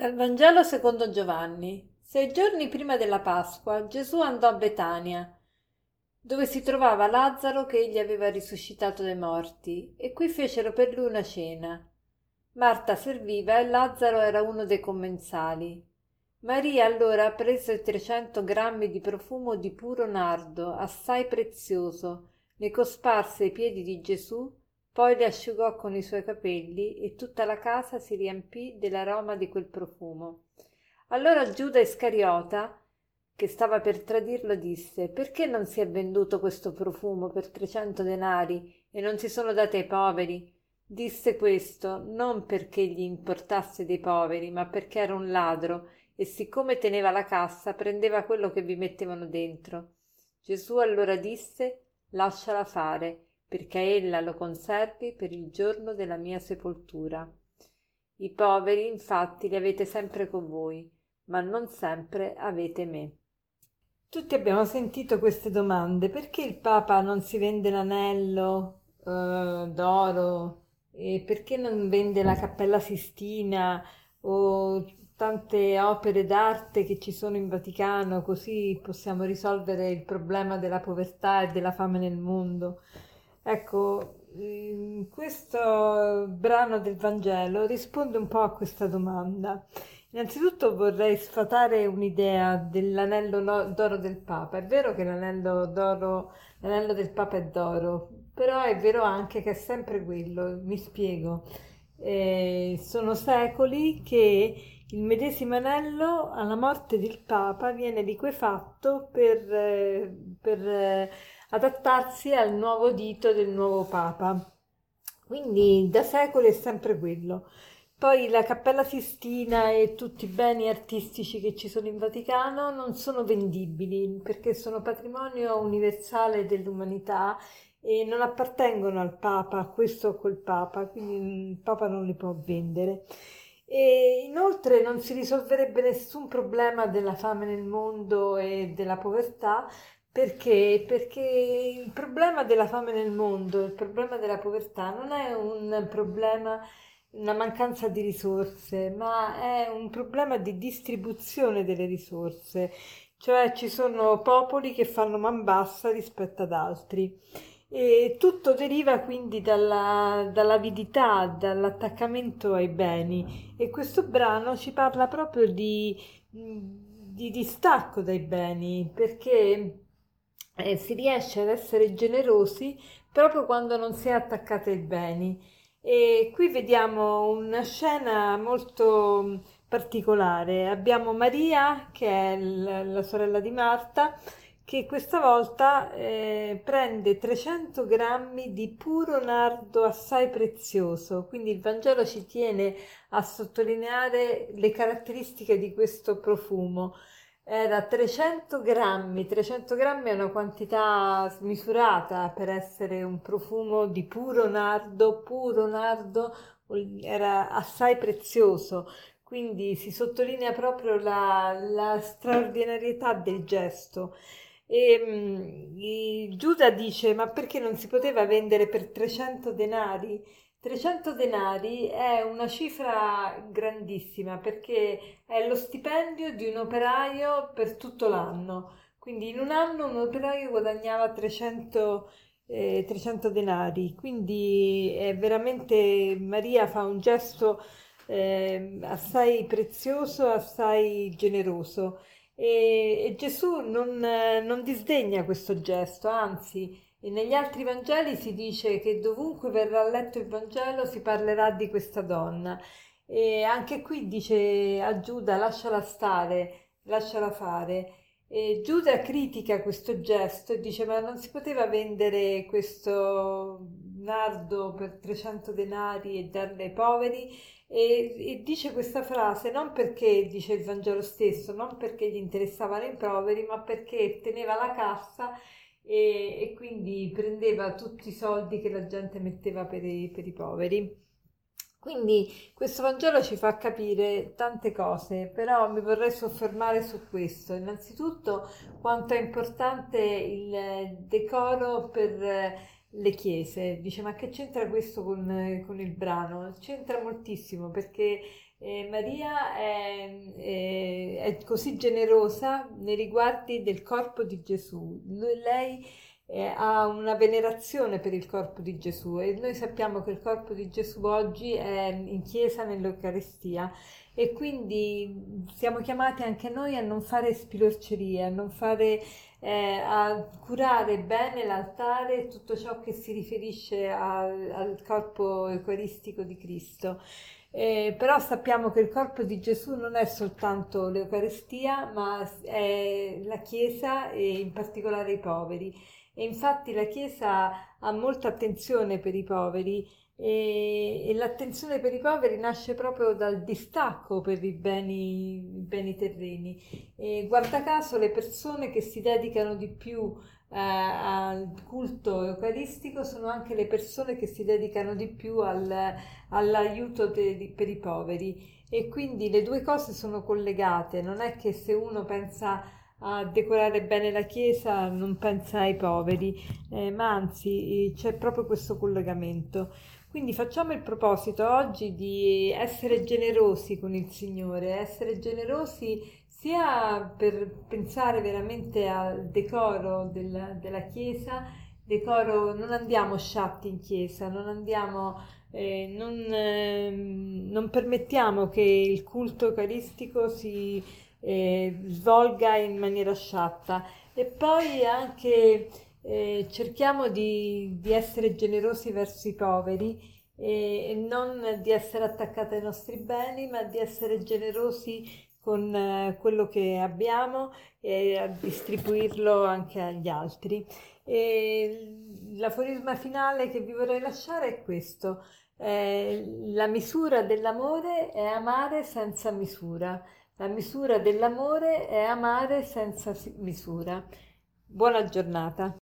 Dal Vangelo secondo Giovanni. Sei giorni prima della Pasqua Gesù andò a Betania, dove si trovava Lazzaro che egli aveva risuscitato dai morti, e qui fecero per lui una cena. Marta serviva e Lazzaro era uno dei commensali. Maria allora prese trecento grammi di profumo di puro nardo, assai prezioso, ne cosparse i piedi di Gesù poi li asciugò con i suoi capelli e tutta la casa si riempì dell'aroma di quel profumo. Allora Giuda Iscariota, che stava per tradirlo, disse Perché non si è venduto questo profumo per trecento denari e non si sono dati ai poveri? Disse questo non perché gli importasse dei poveri, ma perché era un ladro e siccome teneva la cassa prendeva quello che vi mettevano dentro. Gesù allora disse Lasciala fare perché ella lo conservi per il giorno della mia sepoltura. I poveri infatti li avete sempre con voi, ma non sempre avete me. Tutti abbiamo sentito queste domande. Perché il Papa non si vende l'anello eh, d'oro? E perché non vende la Cappella Sistina o tante opere d'arte che ci sono in Vaticano, così possiamo risolvere il problema della povertà e della fame nel mondo? Ecco, questo brano del Vangelo risponde un po' a questa domanda. Innanzitutto vorrei sfatare un'idea dell'anello d'oro del Papa. È vero che l'anello, d'oro, l'anello del Papa è d'oro, però è vero anche che è sempre quello. Mi spiego. Eh, sono secoli che il medesimo anello alla morte del Papa viene liquefatto per, eh, per eh, adattarsi al nuovo dito del nuovo Papa. Quindi da secoli è sempre quello. Poi la Cappella Sistina e tutti i beni artistici che ci sono in Vaticano non sono vendibili perché sono patrimonio universale dell'umanità e non appartengono al Papa, questo o quel Papa, quindi il Papa non li può vendere. E inoltre non si risolverebbe nessun problema della fame nel mondo e della povertà perché? Perché il problema della fame nel mondo, il problema della povertà non è un problema, una mancanza di risorse, ma è un problema di distribuzione delle risorse, cioè ci sono popoli che fanno man bassa rispetto ad altri. E tutto deriva quindi dalla, dall'avidità, dall'attaccamento ai beni e questo brano ci parla proprio di, di distacco dai beni perché eh, si riesce ad essere generosi proprio quando non si è attaccati ai beni. E qui vediamo una scena molto particolare. Abbiamo Maria, che è l- la sorella di Marta, che questa volta eh, prende 300 grammi di puro nardo assai prezioso. Quindi il Vangelo ci tiene a sottolineare le caratteristiche di questo profumo era 300 grammi, 300 grammi è una quantità smisurata per essere un profumo di puro nardo, puro nardo era assai prezioso, quindi si sottolinea proprio la, la straordinarietà del gesto. E, um, Giuda dice: Ma perché non si poteva vendere per 300 denari? 300 denari è una cifra grandissima perché è lo stipendio di un operaio per tutto l'anno. Quindi in un anno un operaio guadagnava 300, eh, 300 denari. Quindi è veramente Maria fa un gesto eh, assai prezioso, assai generoso. E, e Gesù non, non disdegna questo gesto, anzi e negli altri Vangeli si dice che dovunque verrà letto il Vangelo si parlerà di questa donna. E anche qui dice a Giuda lasciala stare, lasciala fare. E Giuda critica questo gesto e dice ma non si poteva vendere questo nardo per 300 denari e darle ai poveri e, e, dice questa frase non perché dice il Vangelo stesso, non perché gli interessavano i poveri, ma perché teneva la cassa e, e quindi prendeva tutti i soldi che la gente metteva per i, per i poveri. Quindi questo Vangelo ci fa capire tante cose, però mi vorrei soffermare su questo. Innanzitutto quanto è importante il decoro per le chiese. Dice ma che c'entra questo con, con il brano? C'entra moltissimo perché eh, Maria è, è, è, così generosa nei riguardi del corpo di Gesù. Lei eh, ha una venerazione per il corpo di Gesù e noi sappiamo che il corpo di Gesù oggi è in chiesa nell'Eucaristia e quindi siamo chiamati anche noi a non fare spilorcerie, a non fare eh, a curare bene l'altare e tutto ciò che si riferisce al, al corpo eucaristico di Cristo. Eh, però sappiamo che il corpo di Gesù non è soltanto l'Eucaristia, ma è la Chiesa e in particolare i poveri e infatti la Chiesa ha molta attenzione per i poveri e, e l'attenzione per i poveri nasce proprio dal distacco per i beni, i beni terreni. E guarda caso le persone che si dedicano di più eh, al culto eucaristico sono anche le persone che si dedicano di più al, all'aiuto de, per i poveri e quindi le due cose sono collegate, non è che se uno pensa a decorare bene la chiesa non pensa ai poveri, eh, ma anzi c'è proprio questo collegamento. Quindi facciamo il proposito oggi di essere generosi con il Signore, essere generosi sia per pensare veramente al decoro del, della Chiesa, decoro, non andiamo sciatti in Chiesa, non andiamo, eh, non, eh, non permettiamo che il culto eucaristico si eh, svolga in maniera sciatta. E poi anche eh, cerchiamo di, di, essere generosi verso i poveri e, e non di essere attaccati ai nostri beni ma di essere generosi con eh, quello che abbiamo e a distribuirlo anche agli altri. E l'aforisma finale che vi vorrei lasciare è questo. Eh, la misura dell'amore è amare senza misura. La misura dell'amore è amare senza misura. Buona giornata.